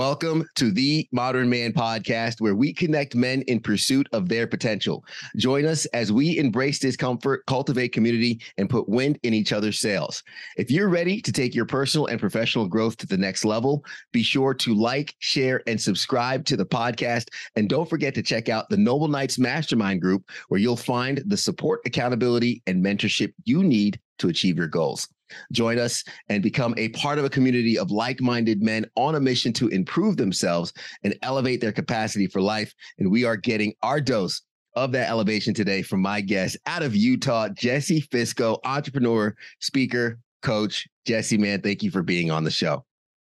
Welcome to the Modern Man podcast, where we connect men in pursuit of their potential. Join us as we embrace discomfort, cultivate community, and put wind in each other's sails. If you're ready to take your personal and professional growth to the next level, be sure to like, share, and subscribe to the podcast. And don't forget to check out the Noble Knights Mastermind group, where you'll find the support, accountability, and mentorship you need to achieve your goals. Join us and become a part of a community of like minded men on a mission to improve themselves and elevate their capacity for life. And we are getting our dose of that elevation today from my guest out of Utah, Jesse Fisco, entrepreneur, speaker, coach. Jesse, man, thank you for being on the show.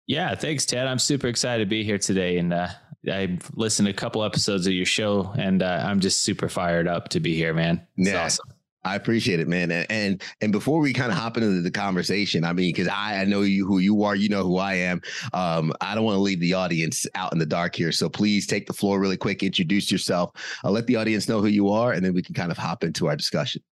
Yeah, thanks, Ted. I'm super excited to be here today. And uh, I listened to a couple episodes of your show, and uh, I'm just super fired up to be here, man. It's yeah. awesome. I appreciate it, man. And and, and before we kind of hop into the conversation, I mean, because I, I know you who you are, you know who I am. Um, I don't want to leave the audience out in the dark here. So please take the floor really quick, introduce yourself. I'll let the audience know who you are, and then we can kind of hop into our discussion.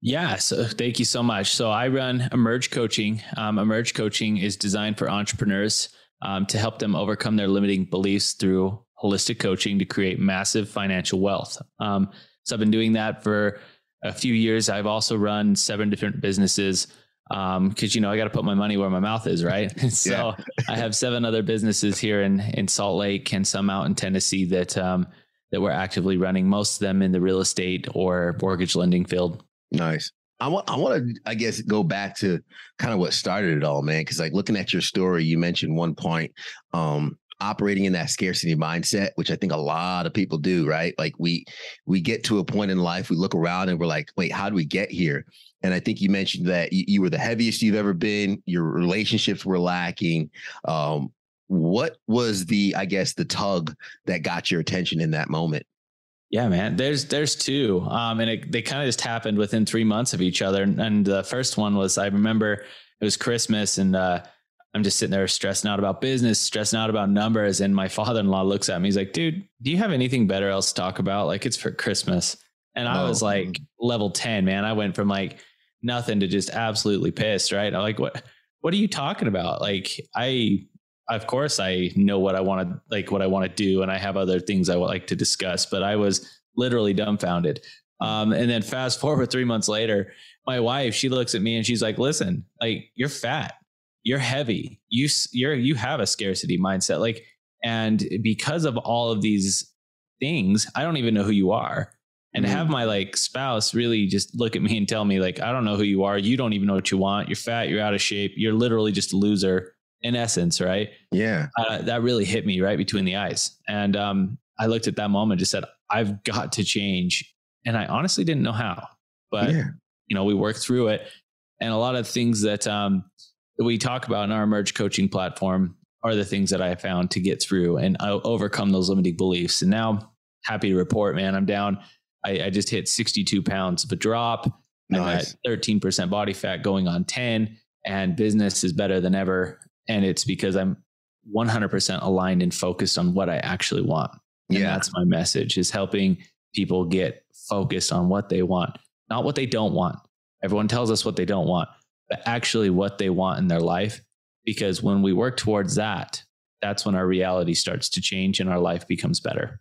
Yeah, so thank you so much. So I run Emerge Coaching. Um, Emerge Coaching is designed for entrepreneurs um, to help them overcome their limiting beliefs through holistic coaching to create massive financial wealth. Um, so I've been doing that for a few years. I've also run seven different businesses because um, you know I got to put my money where my mouth is, right? so I have seven other businesses here in in Salt Lake and some out in Tennessee that um, that we're actively running. Most of them in the real estate or mortgage lending field. Nice. I want I want to I guess go back to kind of what started it all, man. Because like looking at your story, you mentioned one point um, operating in that scarcity mindset, which I think a lot of people do, right? Like we we get to a point in life, we look around and we're like, wait, how do we get here? And I think you mentioned that you, you were the heaviest you've ever been. Your relationships were lacking. Um, what was the, I guess, the tug that got your attention in that moment? Yeah, man. There's there's two, um, and it, they kind of just happened within three months of each other. And, and the first one was I remember it was Christmas, and uh, I'm just sitting there stressing out about business, stressing out about numbers. And my father in law looks at me. He's like, dude, do you have anything better else to talk about? Like it's for Christmas. And I oh. was like level 10, man. I went from like nothing to just absolutely pissed, right? I'm like, what, what are you talking about? Like I, of course I know what I want to like, what I want to do. And I have other things I would like to discuss, but I was literally dumbfounded. Um, and then fast forward three months later, my wife, she looks at me and she's like, listen, like you're fat you're heavy. You you're you have a scarcity mindset. Like, and because of all of these things, I don't even know who you are. And mm-hmm. have my like spouse really just look at me and tell me like, I don't know who you are. You don't even know what you want. You're fat. You're out of shape. You're literally just a loser in essence, right? Yeah. Uh, that really hit me right between the eyes. And um, I looked at that moment, and just said, I've got to change. And I honestly didn't know how, but yeah. you know, we worked through it. And a lot of things that um, that we talk about in our emerge coaching platform are the things that I found to get through and uh, overcome those limiting beliefs. And now, happy to report, man, I'm down. I, I just hit 62 pounds of a drop. Nice. I'm at 13% body fat going on 10, and business is better than ever. And it's because I'm 100% aligned and focused on what I actually want. And yeah. that's my message is helping people get focused on what they want, not what they don't want. Everyone tells us what they don't want but actually what they want in their life. Because when we work towards that, that's when our reality starts to change and our life becomes better.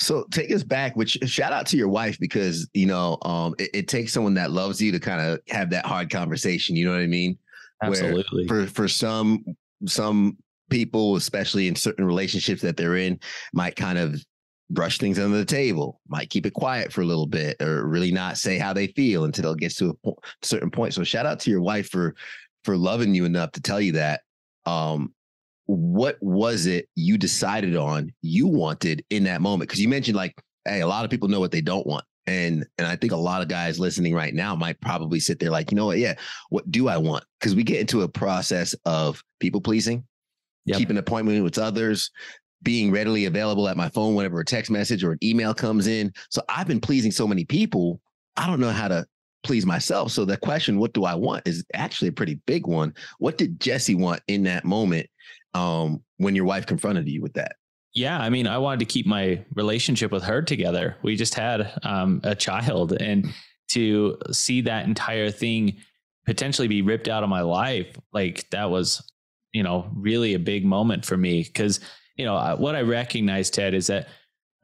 So take us back, which shout out to your wife because you know um, it, it, takes someone that loves you to kind of have that hard conversation. You know what I mean? Absolutely. Where for for some some people, especially in certain relationships that they're in, might kind of brush things under the table, might keep it quiet for a little bit, or really not say how they feel until it gets to a po- certain point. So shout out to your wife for for loving you enough to tell you that. Um, what was it you decided on you wanted in that moment? Because you mentioned like, hey, a lot of people know what they don't want. And and I think a lot of guys listening right now might probably sit there like, you know what, yeah, what do I want? Because we get into a process of people pleasing, yep. keeping appointment with others, being readily available at my phone whenever a text message or an email comes in. So I've been pleasing so many people. I don't know how to please myself. So the question, what do I want, is actually a pretty big one. What did Jesse want in that moment um, when your wife confronted you with that? Yeah, I mean, I wanted to keep my relationship with her together. We just had um, a child, and to see that entire thing potentially be ripped out of my life, like that was, you know, really a big moment for me. Cause, you know, what I recognize, Ted, is that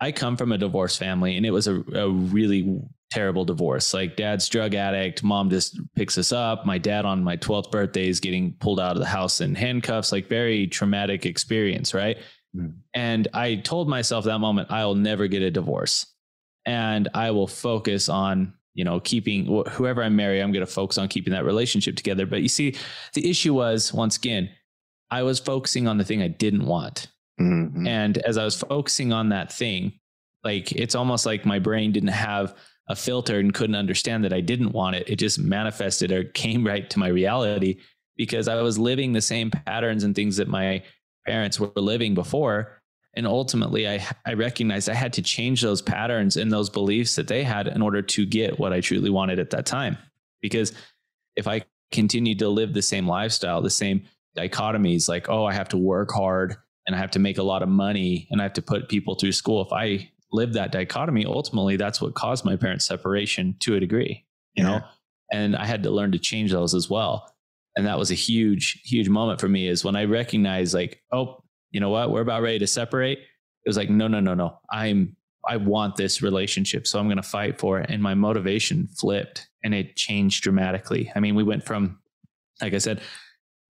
I come from a divorce family and it was a, a really terrible divorce. Like dad's drug addict, mom just picks us up. My dad on my 12th birthday is getting pulled out of the house in handcuffs, like very traumatic experience, right? Mm. And I told myself that moment, I'll never get a divorce. And I will focus on, you know, keeping whoever I marry, I'm going to focus on keeping that relationship together. But you see, the issue was once again, I was focusing on the thing I didn't want. Mm-hmm. And as I was focusing on that thing, like it's almost like my brain didn't have a filter and couldn't understand that I didn't want it. It just manifested or came right to my reality because I was living the same patterns and things that my parents were living before. And ultimately, I, I recognized I had to change those patterns and those beliefs that they had in order to get what I truly wanted at that time. Because if I continued to live the same lifestyle, the same dichotomies, like, oh, I have to work hard and I have to make a lot of money and I have to put people through school. If I live that dichotomy, ultimately that's what caused my parents' separation to a degree, you yeah. know? And I had to learn to change those as well. And that was a huge, huge moment for me is when I recognized like, oh, you know what, we're about ready to separate. It was like, no, no, no, no. I'm I want this relationship. So I'm going to fight for it. And my motivation flipped and it changed dramatically. I mean, we went from, like I said,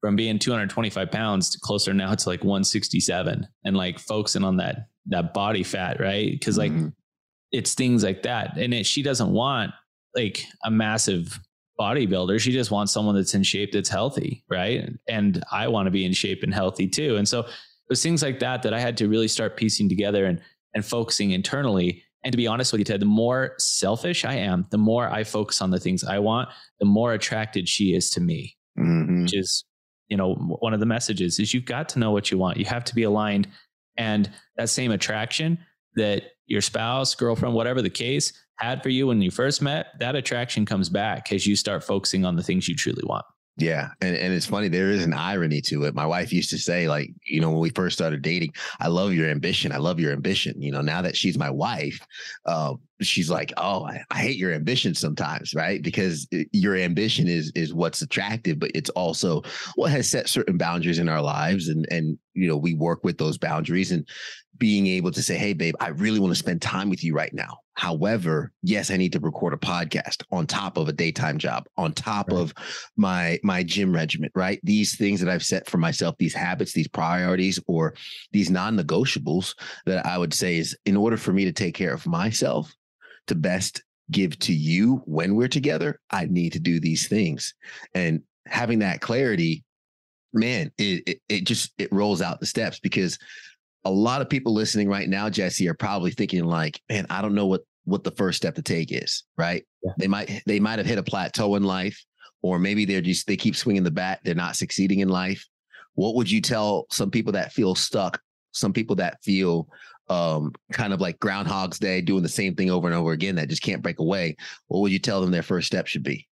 from being 225 pounds to closer now to like 167 and like focusing on that that body fat right? Because like mm-hmm. it's things like that. And it, she doesn't want like a massive bodybuilder. She just wants someone that's in shape that's healthy right? And i want to be in shape and healthy too. And so it was things like that that i had to really start piecing together and and focusing internally. And to be honest with you ted the more selfish i am the more i focus on the things i want the more attracted she is to me. Mm-hmm. which is you know one of the messages is you've got to know what you want you have to be aligned and that same attraction that your spouse girlfriend whatever the case had for you when you first met that attraction comes back as you start focusing on the things you truly want yeah. And, and it's funny, there is an irony to it. My wife used to say, like, you know, when we first started dating, I love your ambition. I love your ambition. You know, now that she's my wife, uh, she's like, oh, I, I, hate your ambition sometimes, right? Because your ambition is is what's attractive, but it's also what has set certain boundaries in our lives. And and you know, we work with those boundaries and being able to say, hey, babe, I really want to spend time with you right now. However, yes, I need to record a podcast on top of a daytime job, on top right. of my my gym regimen, right? These things that I've set for myself, these habits, these priorities, or these non-negotiables that I would say is in order for me to take care of myself to best give to you when we're together, I need to do these things. And having that clarity, man, it, it, it just it rolls out the steps because a lot of people listening right now, Jesse, are probably thinking like, man, I don't know what what the first step to take is, right? Yeah. They might they might have hit a plateau in life, or maybe they're just they keep swinging the bat, they're not succeeding in life. What would you tell some people that feel stuck, some people that feel um, kind of like Groundhog's Day, doing the same thing over and over again that just can't break away? What would you tell them their first step should be?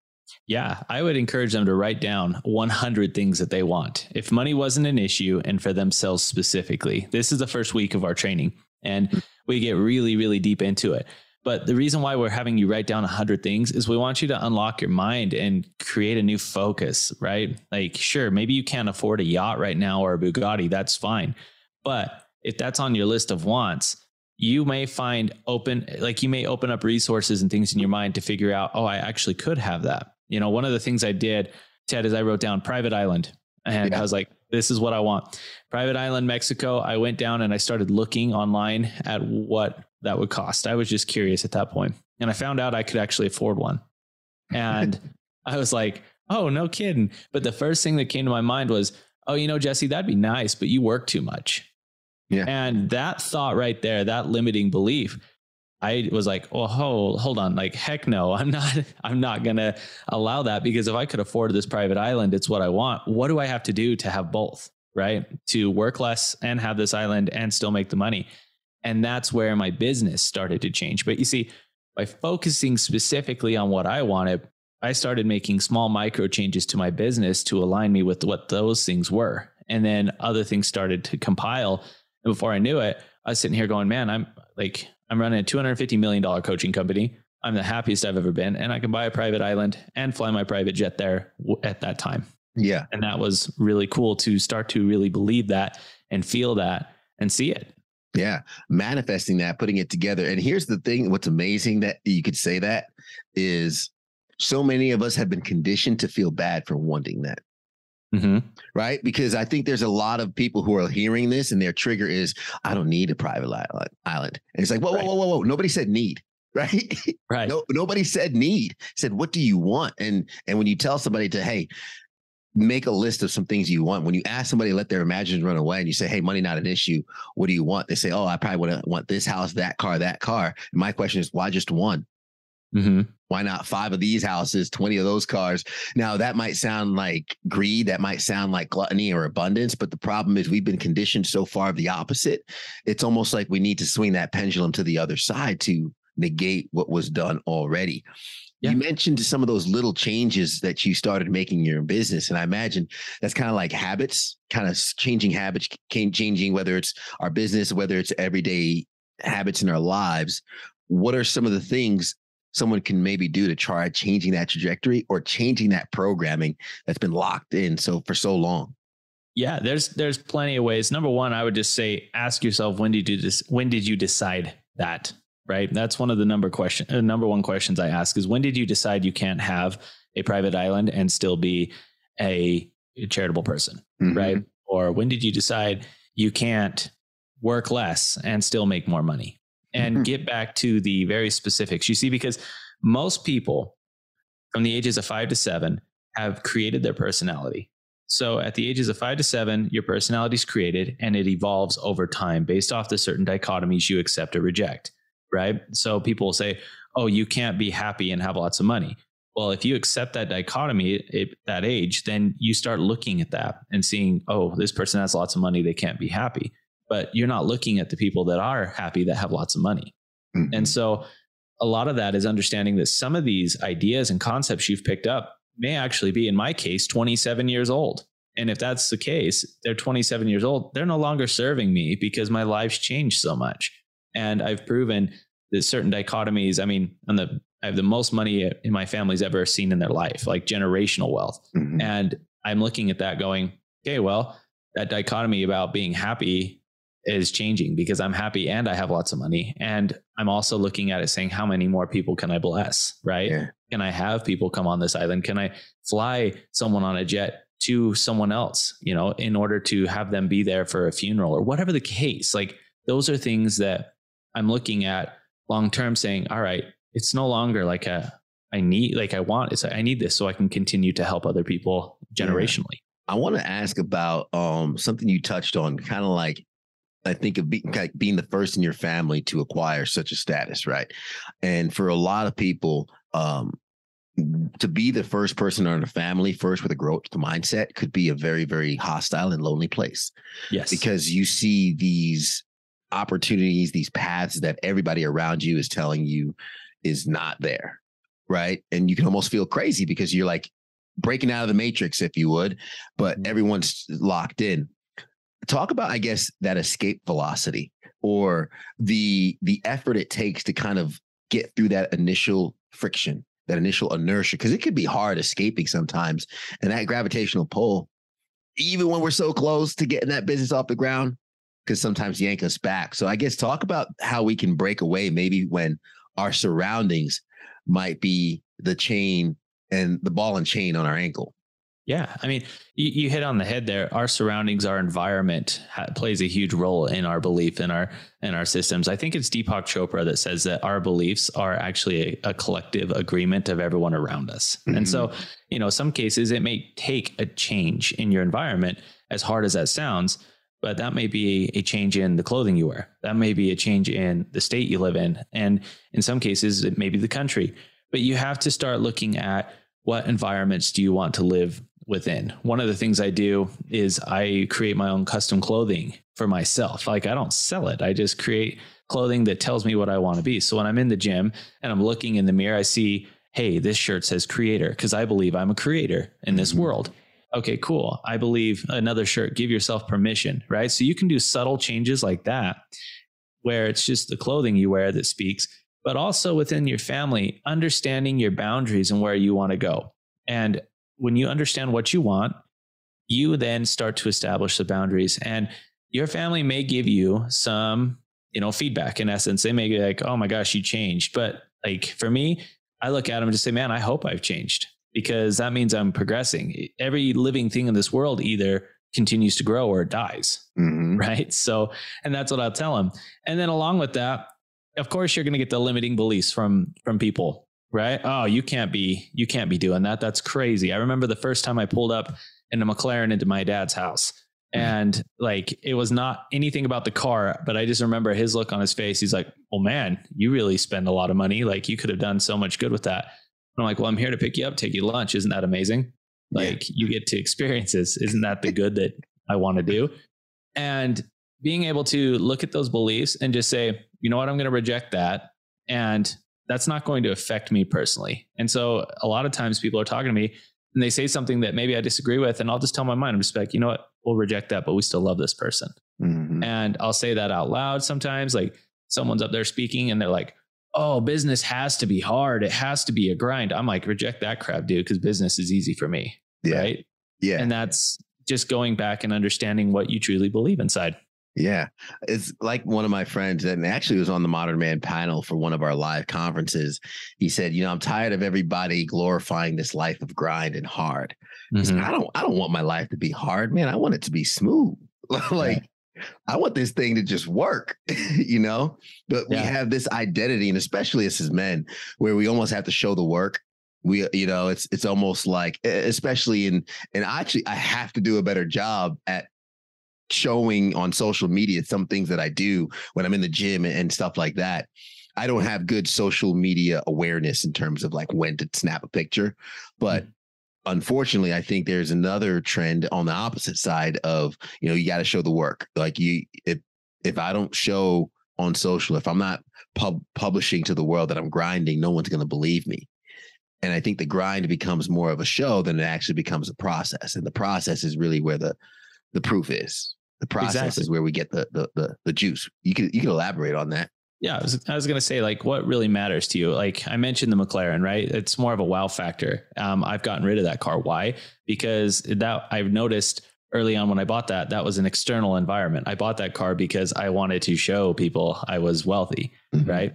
Yeah, I would encourage them to write down 100 things that they want. If money wasn't an issue and for themselves specifically, this is the first week of our training and hmm. we get really, really deep into it. But the reason why we're having you write down 100 things is we want you to unlock your mind and create a new focus, right? Like, sure, maybe you can't afford a yacht right now or a Bugatti, that's fine. But if that's on your list of wants, you may find open, like, you may open up resources and things in your mind to figure out, oh, I actually could have that you know, one of the things I did, Ted, is I wrote down private island and yeah. I was like, this is what I want. Private island, Mexico. I went down and I started looking online at what that would cost. I was just curious at that point, And I found out I could actually afford one. And I was like, oh, no kidding. But the first thing that came to my mind was, oh, you know, Jesse, that'd be nice, but you work too much. Yeah. And that thought right there, that limiting belief I was like, "Oh, hold, hold on! Like, heck no! I'm not. I'm not gonna allow that because if I could afford this private island, it's what I want. What do I have to do to have both? Right? To work less and have this island and still make the money. And that's where my business started to change. But you see, by focusing specifically on what I wanted, I started making small micro changes to my business to align me with what those things were. And then other things started to compile. And before I knew it, I was sitting here going, "Man, I'm like." I'm running a $250 million coaching company. I'm the happiest I've ever been, and I can buy a private island and fly my private jet there at that time. Yeah. And that was really cool to start to really believe that and feel that and see it. Yeah. Manifesting that, putting it together. And here's the thing what's amazing that you could say that is so many of us have been conditioned to feel bad for wanting that. Mm-hmm. Right. Because I think there's a lot of people who are hearing this and their trigger is, I don't need a private island. And it's like, whoa, Right. whoa, whoa, whoa, whoa. Nobody said need. Right. Right. No, nobody said need. Said, what do you want? And and when you tell somebody to, hey, make a list of some things you want. When you ask somebody to let their imagination run away and you say, hey, money not an issue. What do you want? They say, oh, I probably want to want this house, that car, that car. And my question is, why just one? Mm-hmm. Why not five of these houses, 20 of those cars? Now, that might sound like greed. That might sound like gluttony or abundance. But the problem is, we've been conditioned so far of the opposite. It's almost like we need to swing that pendulum to the other side to negate what was done already. Yeah. You mentioned some of those little changes that you started making in your business. And I imagine that's kind of like habits, kind of changing habits, changing whether it's our business, whether it's everyday habits in our lives. What are some of the things someone can maybe do to try changing that trajectory or changing that programming that's been locked in so for so long? Yeah, there's there's plenty of ways. Number one, I would just say ask yourself when did you this when did you decide that? Right. That's one of the number question uh, number one questions I ask is when did you decide you can't have a private island and still be a charitable person? Mhm. Right. Or when did you decide you can't work less and still make more money? And Mhm. get back to the very specifics. You see, because most people from the ages of five to seven have created their personality. So at the ages of five to seven, your personality is created and it evolves over time based off the certain dichotomies you accept or reject. Right. So people will say, oh, you can't be happy and have lots of money. Well, if you accept that dichotomy at that age, then you start looking at that and seeing, oh, this person has lots of money, they can't be happy. But you're not looking at the people that are happy that have lots of money. Mhm. And so a lot of that is understanding that some of these ideas and concepts you've picked up may actually be, in my case, 27 years old. And if that's the case, they're 27 years old, they're no longer serving me because my life's changed so much. And I've proven that certain dichotomies, I mean, on the I have the most money in my family's ever seen in their life, like generational wealth. Mhm. And I'm looking at that going, okay, well, that dichotomy about being happy is changing because I'm happy and I have lots of money. And I'm also looking at it saying, how many more people can I bless? Right? Yeah. Can I have people come on this island? Can I fly someone on a jet to someone else, you know, in order to have them be there for a funeral or whatever the case? Like those are things that I'm looking at long term saying, all right, it's no longer like a, I need, like I want, it's I need this so I can continue to help other people generationally. I want to ask about um, something you touched on, kind of like I think of being like being the first in your family to acquire such a status, right? And for a lot of people, um, to be the first person in a family, first with a growth mindset, could be a very, very hostile and lonely place Yes. because you see these opportunities, these paths that everybody around you is telling you is not there, right? And you can almost feel crazy because you're like breaking out of the matrix, if you would, but Mhm. everyone's locked in. Talk about, I guess, that escape velocity or the the effort it takes to kind of get through that initial friction, that initial inertia, because it could be hard escaping sometimes, and that gravitational pull, even when we're so close to getting that business off the ground, because sometimes yank us back. So I guess talk about how we can break away, maybe when our surroundings might be the chain and the ball and chain on our ankle. Yeah, I mean, you, you hit on the head there. Our surroundings, our environment ha- plays a huge role in our belief in our in our systems. I think it's Deepak Chopra that says that our beliefs are actually a, a collective agreement of everyone around us. And so, mm-hmm. you know, some cases it may take a change in your environment, as hard as that sounds, but that may be a change in the clothing you wear. That may be a change in the state you live in, and in some cases, it may be the country. But you have to start looking at what environments do you want to live within. One of the things I do is I create my own custom clothing for myself. Like I don't sell it. I just create clothing that tells me what I want to be. So when I'm in the gym and I'm looking in the mirror, I see, hey, this shirt says creator because I believe I'm a creator in this Mhm. world. Okay, cool. I believe another shirt, give yourself permission, right? So you can do subtle changes like that where it's just the clothing you wear that speaks, but also within your family, understanding your boundaries and where you want to go. And when you understand what you want, you then start to establish the boundaries. And your family may give you some, you know, feedback in essence. They may be like, oh my gosh, you changed. But like for me, I look at them and just say, man, I hope I've changed because that means I'm progressing. Every living thing in this world either continues to grow or it dies. Mm-hmm. Right. So, and that's what I'll tell them. And then along with that, of course, you're going to get the limiting beliefs from, from people, right? Oh, you can't be, you can't be doing that. That's crazy. I remember the first time I pulled up in a McLaren into my dad's house mm-hmm. and like it was not anything about the car but i just remember his look on his face he's like oh man you really spend a lot of money like you could have done so much good with that and i'm like well i'm here to pick you up take you to lunch isn't that amazing like yeah. you get to experience this. Isn't that the good that I want to do? And being able to look at those beliefs and just say, you know what, I'm going to reject that. And that's not going to affect me personally. And so a lot of times people are talking to me and they say something that maybe I disagree with, and I'll just tell my mind, I'm just like, you know what, we'll reject that, but we still love this person. Mm-hmm. And I'll say that out loud sometimes. Like someone's up there speaking and they're like, oh, business has to be hard. It has to be a grind. I'm like, reject that crap, dude, because business is easy for me. Yeah. Right. Yeah. And that's just going back and understanding what you truly believe inside. Yeah. It's like one of my friends, and actually was on the Modern Man panel for one of our live conferences. He said, You know, I'm tired of everybody glorifying this life of grind and hard. Mm-hmm. Said, I don't I don't want my life to be hard, man. I want it to be smooth. like I want this thing to just work, you know? But yeah. we have this identity, and especially as men, where we almost have to show the work. We, you know, it's it's almost like, especially in, and actually, I have to do a better job at showing on social media some things that I do when I'm in the gym and stuff like that. I don't have good social media awareness in terms of like when to snap a picture, but mm-hmm unfortunately, I think there's another trend on the opposite side of, you know, you got to show the work. Like you, if, if I don't show on social, if I'm not pub- publishing to the world that I'm grinding, no one's going to believe me. And I think the grind becomes more of a show than it actually becomes a process. And the process is really where the, the proof is. The process exactly. is where we get the, the, the, the juice. You can, you can elaborate on that. Yeah, I was, I was going to say, like, what really matters to you? Like, I mentioned the McLaren, right? It's more of a wow factor. Um, I've gotten rid of that car. Why? Because that I've noticed early on when I bought that, that was an external environment. I bought that car because I wanted to show people I was wealthy, mm-hmm. right?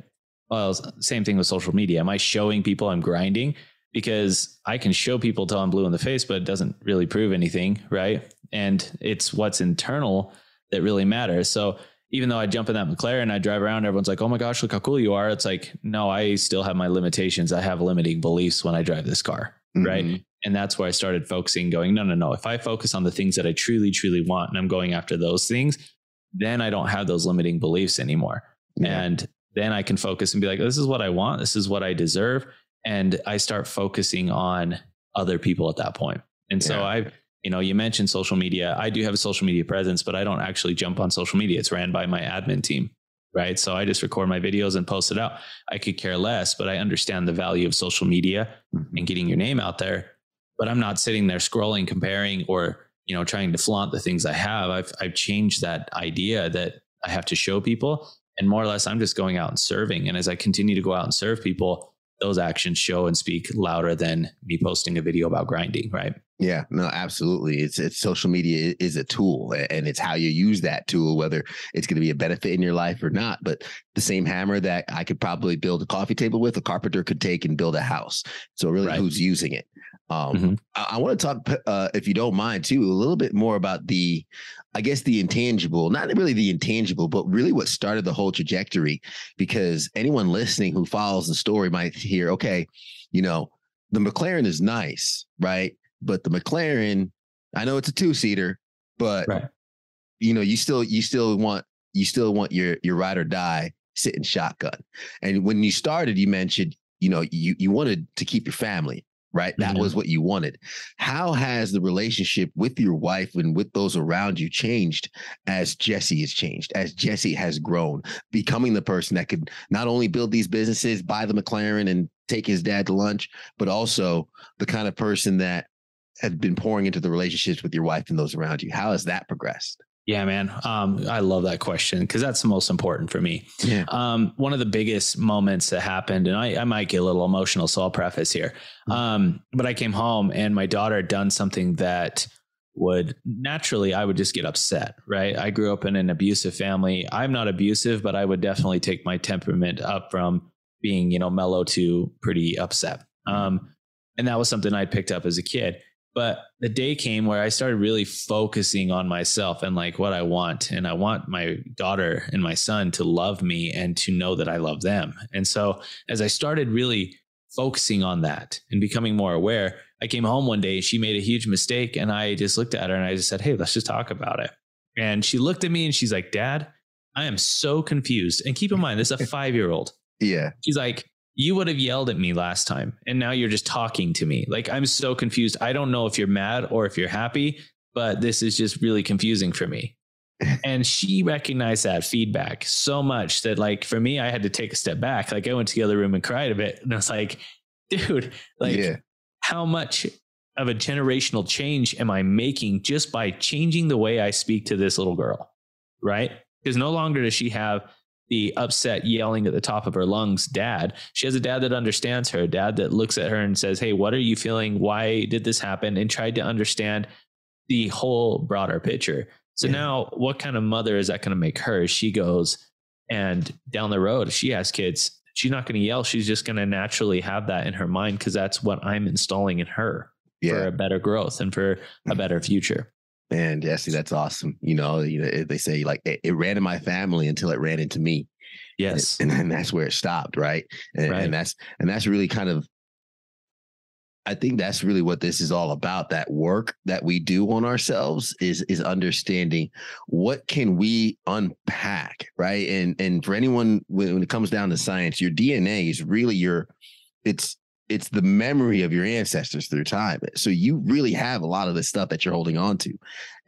Well, same thing with social media. Am I showing people I'm grinding? Because I can show people till I'm blue in the face, but it doesn't really prove anything, right? And it's what's internal that really matters. So even though I jump in that McLaren, and I drive around, everyone's like, oh my gosh, look how cool you are. It's like, no, I still have my limitations. I have limiting beliefs when I drive this car. Mm-hmm. Right. And that's where I started focusing, going, no, no, no. If I focus on the things that I truly, truly want and I'm going after those things, then I don't have those limiting beliefs anymore. Yeah. And then I can focus and be like, this is what I want. This is what I deserve. And I start focusing on other people at that point. And so. I've, you know, you mentioned social media. I do have a social media presence, but I don't actually jump on social media. It's ran by my admin team, right? So I just record my videos and post it out. I could care less, but I understand the value of social media mm-hmm. and getting your name out there. But I'm not sitting there scrolling, comparing, or you know, trying to flaunt the things I have. I've I've changed that idea that I have to show people, and more or less, I'm just going out and serving. And as I continue to go out and serve people, those actions show and speak louder than me posting a video about grinding, right? Yeah, no, absolutely. It's it's social media is a tool and it's how you use that tool, whether it's going to be a benefit in your life or not. But the same hammer that I could probably build a coffee table with, a carpenter could take and build a house. So really right. who's using it? Um, mm-hmm. I, I want to talk, uh, if you don't mind, too, a little bit more about the, I guess, the intangible, not really the intangible, but really what started the whole trajectory. Because anyone listening who follows the story might hear, okay, you know, the McLaren is nice, right? But the McLaren, I know it's a two seater, but right. you know, you still you still want you still want your your ride or die sitting shotgun. And when you started, you mentioned, you know, you you wanted to keep your family, right? That mm-hmm. was what you wanted. How has the relationship with your wife and with those around you changed as Jesse has changed, as Jesse has grown, becoming the person that could not only build these businesses, buy the McLaren and take his dad to lunch, but also the kind of person that have been pouring into the relationships with your wife and those around you? How has that progressed? Yeah, man. Um, I love that question because that's the most important for me. Yeah. Um, one of the biggest moments that happened, and I, I might get a little emotional, so I'll preface here. Mm-hmm. Um, but I came home and my daughter had done something that would naturally I would just get upset, right? I grew up in an abusive family. I'm not abusive, but I would definitely take my temperament up from being, you know, mellow to pretty upset. Um, and that was something I picked up as a kid. But the day came where I started really focusing on myself and like what I want. And I want my daughter and my son to love me and to know that I love them. And so as I started really focusing on that and becoming more aware, I came home one day, she made a huge mistake. And I just looked at her and I just said, Hey, let's just talk about it. And she looked at me and she's like, Dad, I am so confused. And keep in mind, this is a five year old. Yeah. She's like, you would have yelled at me last time and now you're just talking to me. Like I'm so confused. I don't know if you're mad or if you're happy, but this is just really confusing for me. and she recognized that feedback so much that like for me, I had to take a step back. Like I went to the other room and cried a bit. And I was like, dude, like yeah. how much of a generational change am I making just by changing the way I speak to this little girl? Right. Because no longer does she have the upset yelling at the top of her lungs dad. She has a dad that understands her, a dad that looks at her and says, Hey, what are you feeling? Why did this happen? And tried to understand the whole broader picture. So Yeah. now, what kind of mother is that going to make her? She goes and down the road, if she has kids, she's not going to yell. She's just going to naturally have that in her mind because that's what I'm installing in her for a better growth and for a mm. better future. And yeah, see, that's awesome. You know, you know, they say like it, it ran in my family until it ran into me. Yes. and, and that's where it stopped right? And, Right. and that's and that's really kind of i think that's really what this is all about that work that we do on ourselves is is understanding what can we unpack right and and for anyone when, when it comes down to science your dna is really your it's it's the memory of your ancestors through time so you really have a lot of the stuff that you're holding on to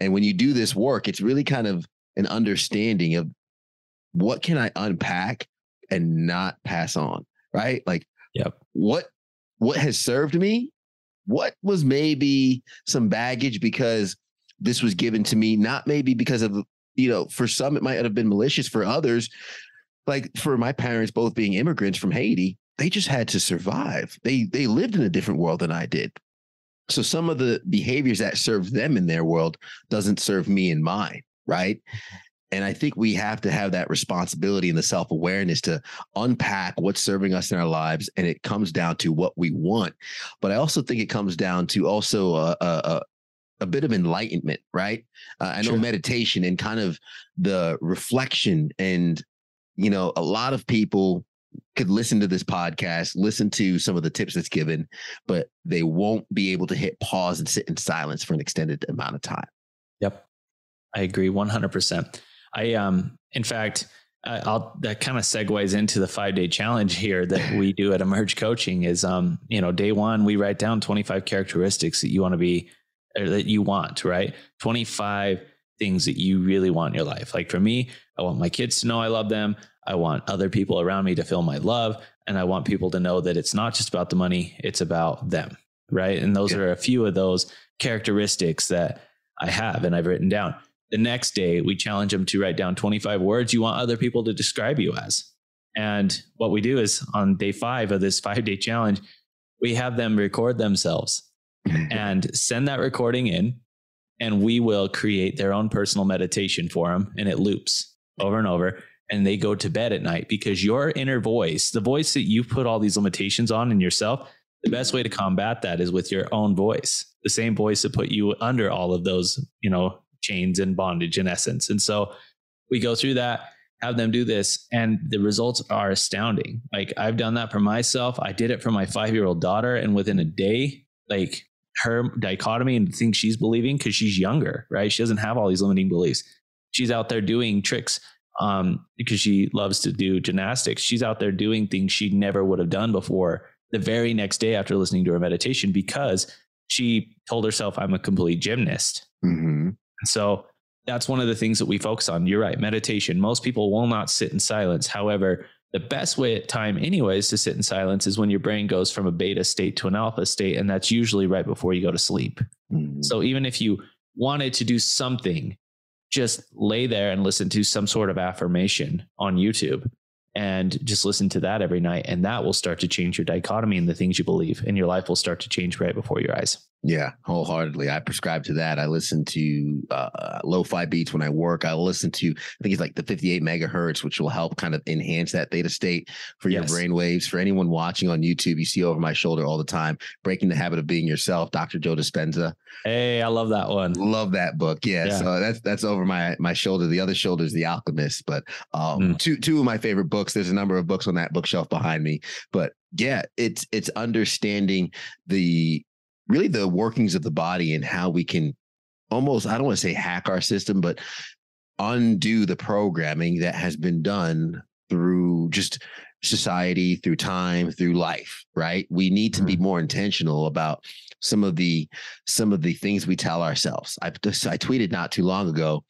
and when you do this work it's really kind of an understanding of what can I unpack and not pass on, right? Like, Yep. what what has served me? What was maybe some baggage because this was given to me, not maybe because of you know, for some it might have been malicious, for others, like for my parents both being immigrants from Haiti, they just had to survive. They they lived in a different world than I did. So some of the behaviors that serve them in their world doesn't serve me in mine, right? And I think we have to have that responsibility and the self awareness to unpack what's serving us in our lives. And it comes down to what we want. But I also think it comes down to also a, a, a, a bit of enlightenment, right? Uh, I know Sure. meditation and kind of the reflection. And, you know, a lot of people could listen to this podcast, listen to some of the tips that's given, but they won't be able to hit pause and sit in silence for an extended amount of time. Yep. I agree 100%. I, um, in fact, I- I'll, that kind of segues into the five day challenge here that we do at Emerge Coaching is, um, you know, day one, we write down 25 characteristics that you want to be, or that you want, right? 25 things that you really want in your life. Like for me, I want my kids to know I love them. I want other people around me to feel my love. And I want people to know that it's not just about the money, it's about them. Right. And those Yeah. are a few of those characteristics that I have and I've written down. The next day, we challenge them to write down 25 words you want other people to describe you as. And what we do is on day five of this five day challenge, we have them record themselves and send that recording in, and we will create their own personal meditation for them. And it loops over and over. And they go to bed at night because your inner voice, the voice that you put all these limitations on in yourself, the best way to combat that is with your own voice, the same voice that put you under all of those, you know, chains and bondage in essence. And so we go through that, have them do this, and the results are astounding. Like I've done that for myself. I did it for my five year old daughter, and within a day, like her dichotomy and things she's believing because she's younger, right? She doesn't have all these limiting beliefs. She's out there doing tricks um, because she loves to do gymnastics. She's out there doing things she never would have done before the very next day after listening to her meditation because she told herself, I'm a complete gymnast. hmm so that's one of the things that we focus on. You're right, meditation. Most people will not sit in silence. However, the best way at time, anyways, to sit in silence is when your brain goes from a beta state to an alpha state. And that's usually right before you go to sleep. hmm So even if you wanted to do something just lay there and listen to some sort of affirmation on YouTube and just listen to that every night. And that will start to change your dichotomy and the things you believe, and your life will start to change right before your eyes. Yeah, wholeheartedly. I prescribe to that. I listen to uh, lo-fi beats when I work. I listen to, I think it's like the 58 megahertz, which will help kind of enhance that theta state for your brain waves. For anyone watching on YouTube, you see over my shoulder all the time, Breaking the Habit of Being Yourself, Dr. Joe Dispenza. Hey, I love that one. Love that book. Yeah, yeah. So that's that's over my my shoulder. The other shoulder is The Alchemist. But um, mm. two two of my favorite books. There's a number of books on that bookshelf behind me. But yeah, it's it's understanding the really the workings of the body and how we can almost, I don't want to say hack our system, but undo the programming that has been done through just society, through time, through life, right? We need to be mm-hmm. more intentional about some of the some of the things we tell ourselves. I I tweeted not too long ago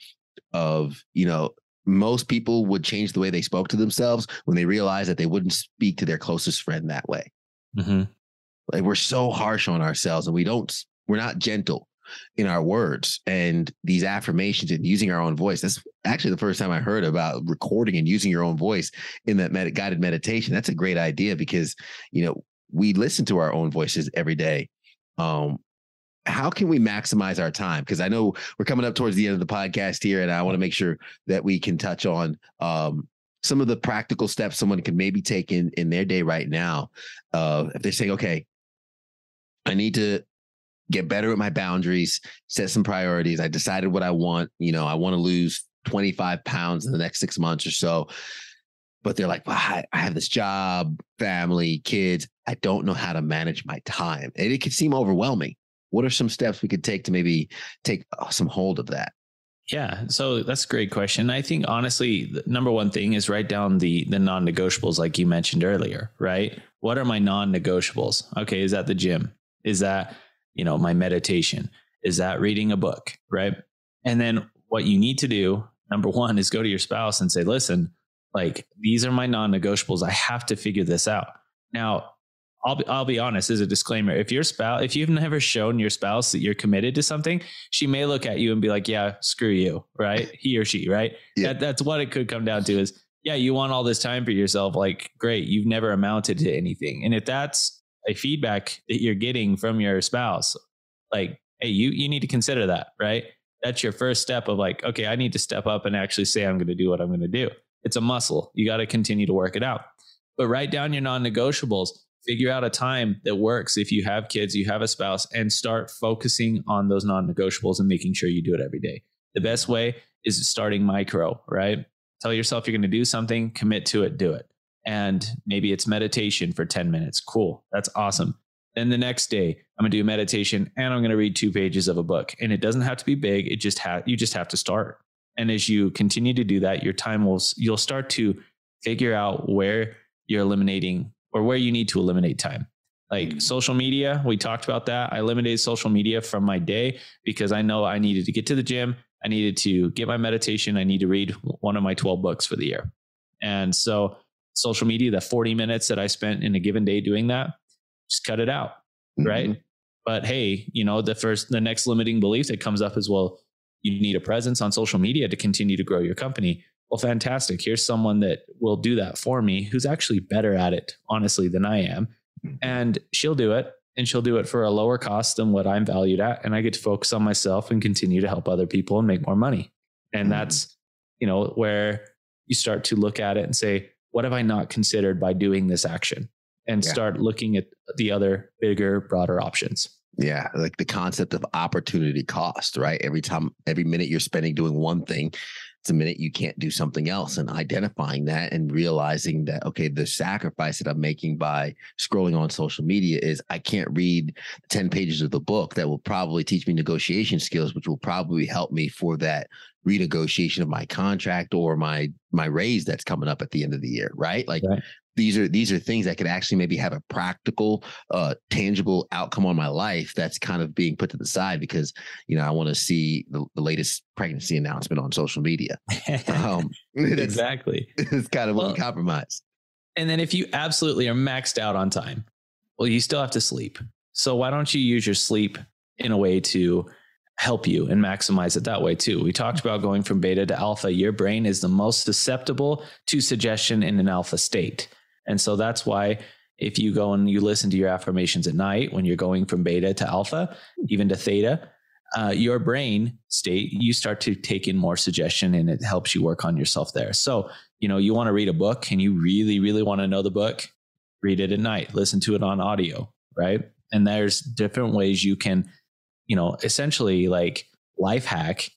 of, you know, most people would change the way they spoke to themselves when they realized that they wouldn't speak to their closest friend that way. Mm-hmm. Like we're so harsh on ourselves and we don't, we're not gentle in our words and these affirmations and using our own voice. That's actually the first time I heard about recording and using your own voice in that med- guided meditation. That's a great idea because, you know, we listen to our own voices every day. Um, how can we maximize our time? Because I know we're coming up towards the end of the podcast here, and I want to make sure that we can touch on um, some of the practical steps someone can maybe take in in their day right now. Uh, if they're saying, okay, I need to get better at my boundaries, set some priorities. I decided what I want. You know, I want to lose 25 pounds in the next six months or so. But they're like, well, I, I have this job, family, kids. I don't know how to manage my time. And it could seem overwhelming. What are some steps we could take to maybe take uh, some hold of that? Yeah, so that's a great question. I think honestly, the number one thing is write down the the non-negotiables like you mentioned earlier, right? What are my non-negotiables? Okay, is that the gym? Is that, you know, my meditation? Is that reading a book? Right. And then what you need to do, number one, is go to your spouse and say, listen, like these are my non negotiables. I have to figure this out. Now, I'll be, I'll be honest as a disclaimer. If your spouse, if you've never shown your spouse that you're committed to something, she may look at you and be like, yeah, screw you. Right. He or she, right. Yeah. That, that's what it could come down to is, yeah, you want all this time for yourself. Like, great. You've never amounted to anything. And if that's a feedback that you're getting from your spouse like hey you you need to consider that right that's your first step of like okay i need to step up and actually say i'm going to do what i'm going to do it's a muscle you got to continue to work it out but write down your non-negotiables figure out a time that works if you have kids you have a spouse and start focusing on those non-negotiables and making sure you do it every day the best way is starting micro right tell yourself you're going to do something commit to it do it and maybe it's meditation for 10 minutes. Cool. That's awesome. Then the next day, I'm going to do meditation and I'm going to read two pages of a book. And it doesn't have to be big. It just ha- you just have to start. And as you continue to do that, your time will you'll start to figure out where you're eliminating or where you need to eliminate time. Like mm-hmm. social media, we talked about that. I eliminated social media from my day because I know I needed to get to the gym. I needed to get my meditation. I need to read one of my 12 books for the year. And so social media, the 40 minutes that I spent in a given day doing that, just cut it out. Mm-hmm. Right. But hey, you know, the first, the next limiting belief that comes up is, well, you need a presence on social media to continue to grow your company. Well, fantastic. Here's someone that will do that for me who's actually better at it, honestly, than I am. And she'll do it and she'll do it for a lower cost than what I'm valued at. And I get to focus on myself and continue to help other people and make more money. And mm-hmm. that's, you know, where you start to look at it and say, what have I not considered by doing this action? And yeah. start looking at the other bigger, broader options. Yeah, like the concept of opportunity cost, right? Every time, every minute you're spending doing one thing, a minute you can't do something else. And identifying that and realizing that, okay, the sacrifice that I'm making by scrolling on social media is I can't read 10 pages of the book that will probably teach me negotiation skills, which will probably help me for that renegotiation of my contract or my my raise that's coming up at the end of the year right like right. These are these are things that could actually maybe have a practical uh tangible outcome on my life that's kind of being put to the side because you know i want to see the, the, latest pregnancy announcement on social media um exactly it's kind of well, a compromise and then if you absolutely are maxed out on time well you still have to sleep so why don't you use your sleep in a way to help you and maximize it that way too. We talked about going from beta to alpha. Your brain is the most susceptible to suggestion in an alpha state. And so that's why if you go and you listen to your affirmations at night when you're going from beta to alpha, even to theta, uh, your brain state, you start to take in more suggestion and it helps you work on yourself there. So, you know, you want to read a book and you really, really want to know the book, read it at night, listen to it on audio, right? And there's different ways you can, you know, essentially like life hack,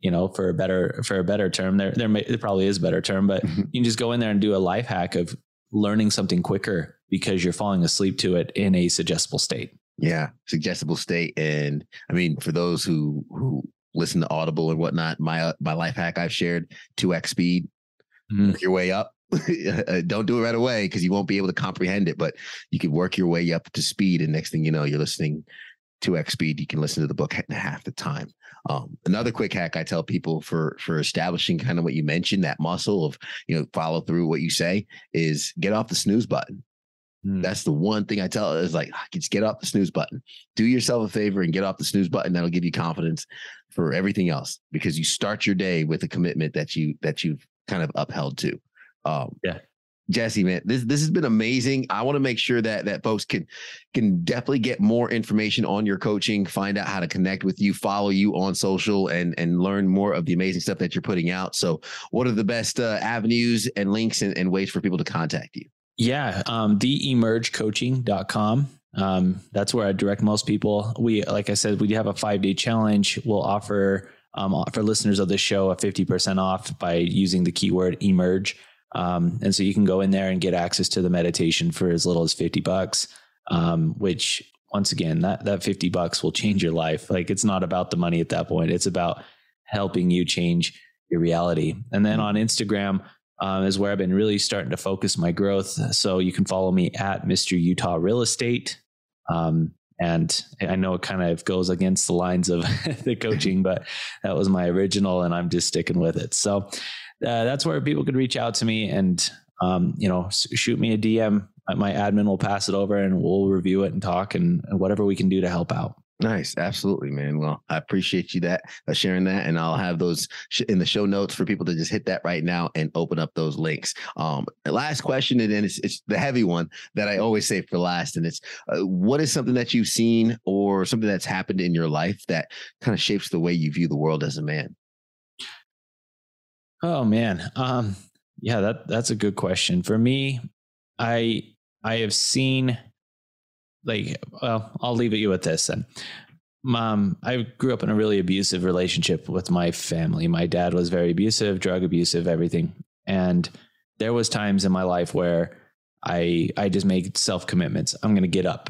you know, for a better for a better term. There there, may, there probably is a better term, but mm-hmm. you can just go in there and do a life hack of learning something quicker because you're falling asleep to it in a suggestible state. Yeah, suggestible state, and I mean, for those who who listen to Audible and whatnot, my uh, my life hack I've shared two x speed, mm-hmm. work your way up. Uh, don't do it right away because you won't be able to comprehend it, but you can work your way up to speed, and next thing you know, you're listening two x speed. You can listen to the book in half the time. Um, another quick hack I tell people for for establishing kind of what you mentioned that muscle of you know follow through what you say is get off the snooze button. Mm. That's the one thing I tell is like just get off the snooze button. Do yourself a favor and get off the snooze button. That'll give you confidence for everything else because you start your day with a commitment that you that you've kind of upheld to. Um, yeah. Jesse, man, this this has been amazing. I want to make sure that that folks can can definitely get more information on your coaching, find out how to connect with you, follow you on social, and and learn more of the amazing stuff that you're putting out. So, what are the best uh, avenues and links and, and ways for people to contact you? Yeah, um, theemergecoaching.com. Um, that's where I direct most people. We, like I said, we do have a five day challenge. We'll offer um, for listeners of this show a 50% off by using the keyword emerge. Um, and so you can go in there and get access to the meditation for as little as 50 bucks, um, which once again, that, that 50 bucks will change your life. Like it's not about the money at that point. It's about helping you change your reality. And then on Instagram, um, is where I've been really starting to focus my growth. So you can follow me at Mr. Utah Real Estate. Um, and I know it kind of goes against the lines of the coaching, but that was my original and I'm just sticking with it. So uh, that's where people could reach out to me and, um, you know, shoot me a DM. My admin will pass it over and we'll review it and talk and, and whatever we can do to help out. Nice, absolutely, man. Well, I appreciate you that uh, sharing that, and I'll have those sh- in the show notes for people to just hit that right now and open up those links. Um, last question, and then it's, it's the heavy one that I always say for last, and it's uh, what is something that you've seen or something that's happened in your life that kind of shapes the way you view the world as a man. Oh man, um, yeah, that that's a good question. For me, I I have seen like well i'll leave it you with this then. Mom i grew up in a really abusive relationship with my family. My dad was very abusive drug abusive everything. And there was times in my life where i i just made self commitments i'm going to get up.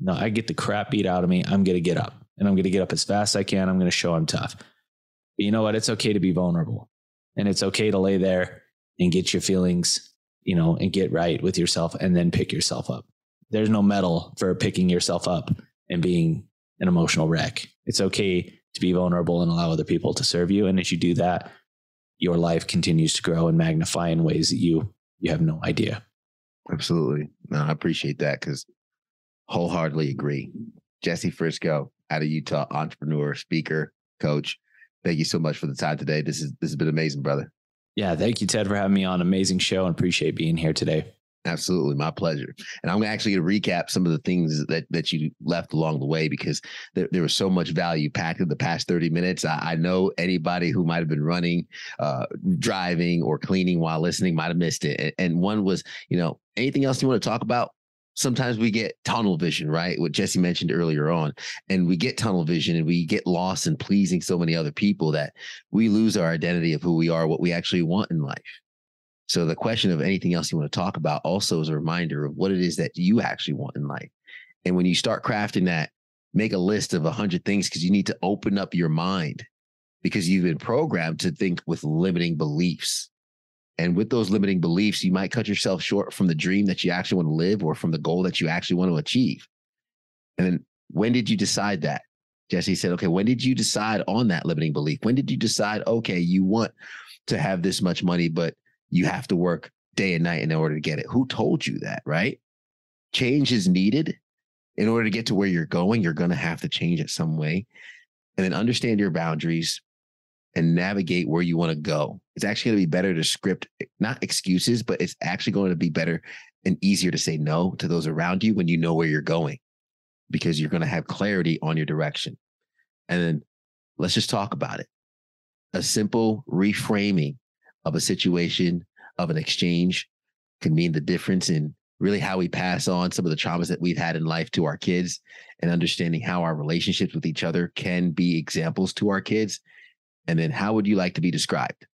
No i get the crap beat out of me. I'm going to get up. And i'm going to get up as fast as i can. I'm going to show i'm tough. But you know what? It's okay to be vulnerable and it's okay to lay there and get your feelings you know and get right with yourself and then pick yourself up there's no medal for picking yourself up and being an emotional wreck. It's okay to be vulnerable and allow other people to serve you. And as you do that, your life continues to grow and magnify in ways that you you have no idea. Absolutely. No, I appreciate that because wholeheartedly agree. Jesse Fisco out of Utah, entrepreneur, speaker, coach. Thank you so much for the time today. This is this has been amazing, brother. Yeah, thank you, Ted, for having me on. Amazing show and appreciate being here today. Absolutely, my pleasure. And I'm actually going to recap some of the things that that you left along the way because there, there was so much value packed in the past 30 minutes. I, I know anybody who might have been running, uh, driving, or cleaning while listening might have missed it. And, and one was, you know, anything else you want to talk about? Sometimes we get tunnel vision, right? What Jesse mentioned earlier on, and we get tunnel vision and we get lost in pleasing so many other people that we lose our identity of who we are, what we actually want in life. So the question of anything else you want to talk about also is a reminder of what it is that you actually want in life. And when you start crafting that, make a list of a hundred things because you need to open up your mind because you've been programmed to think with limiting beliefs. And with those limiting beliefs, you might cut yourself short from the dream that you actually want to live or from the goal that you actually want to achieve. And then when did you decide that? Jesse said, okay, when did you decide on that limiting belief? When did you decide, okay, you want to have this much money, but you have to work day and night in order to get it. Who told you that, right? Change is needed in order to get to where you're going. You're going to have to change it some way. and then understand your boundaries and navigate where you want to go. It's actually going to be better to script, eh, not excuses, but it's actually going to be better and easier to say no to those around you when you know where you're going because you're going to have clarity on your direction. And then let's just talk about it. A simple reframing of a situation, of an exchange, can mean the difference in really how we pass on some of the traumas that we've had in life to our kids and understanding how our relationships with each other can be examples to our kids. And then how would you like to be described?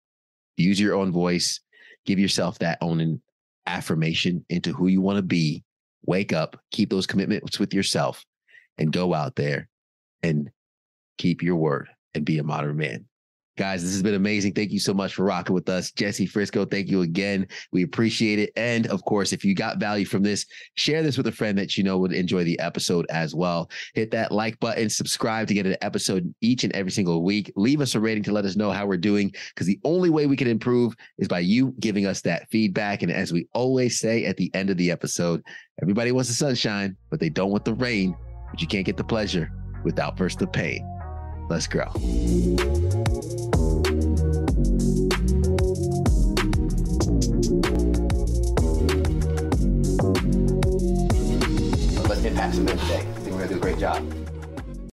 Use your own voice, give yourself that own affirmation into who you want to be. Wake up, keep those commitments with yourself, and go out there and keep your word and be a modern man. Guys, this has been amazing. Thank you so much for rocking with us. Jesse Fisco, thank you again. We appreciate it. And of course, if you got value from this, share this with a friend that you know would enjoy the episode as well. Hit that like button, subscribe to get an episode each and every single week. Leave us a rating to let us know how we're doing because the only way we can improve is by you giving us that feedback. And as we always say at the end of the episode, everybody wants the sunshine, but they don't want the rain. But you can't get the pleasure without first the pain. Let's grow. I think we're gonna do a great job.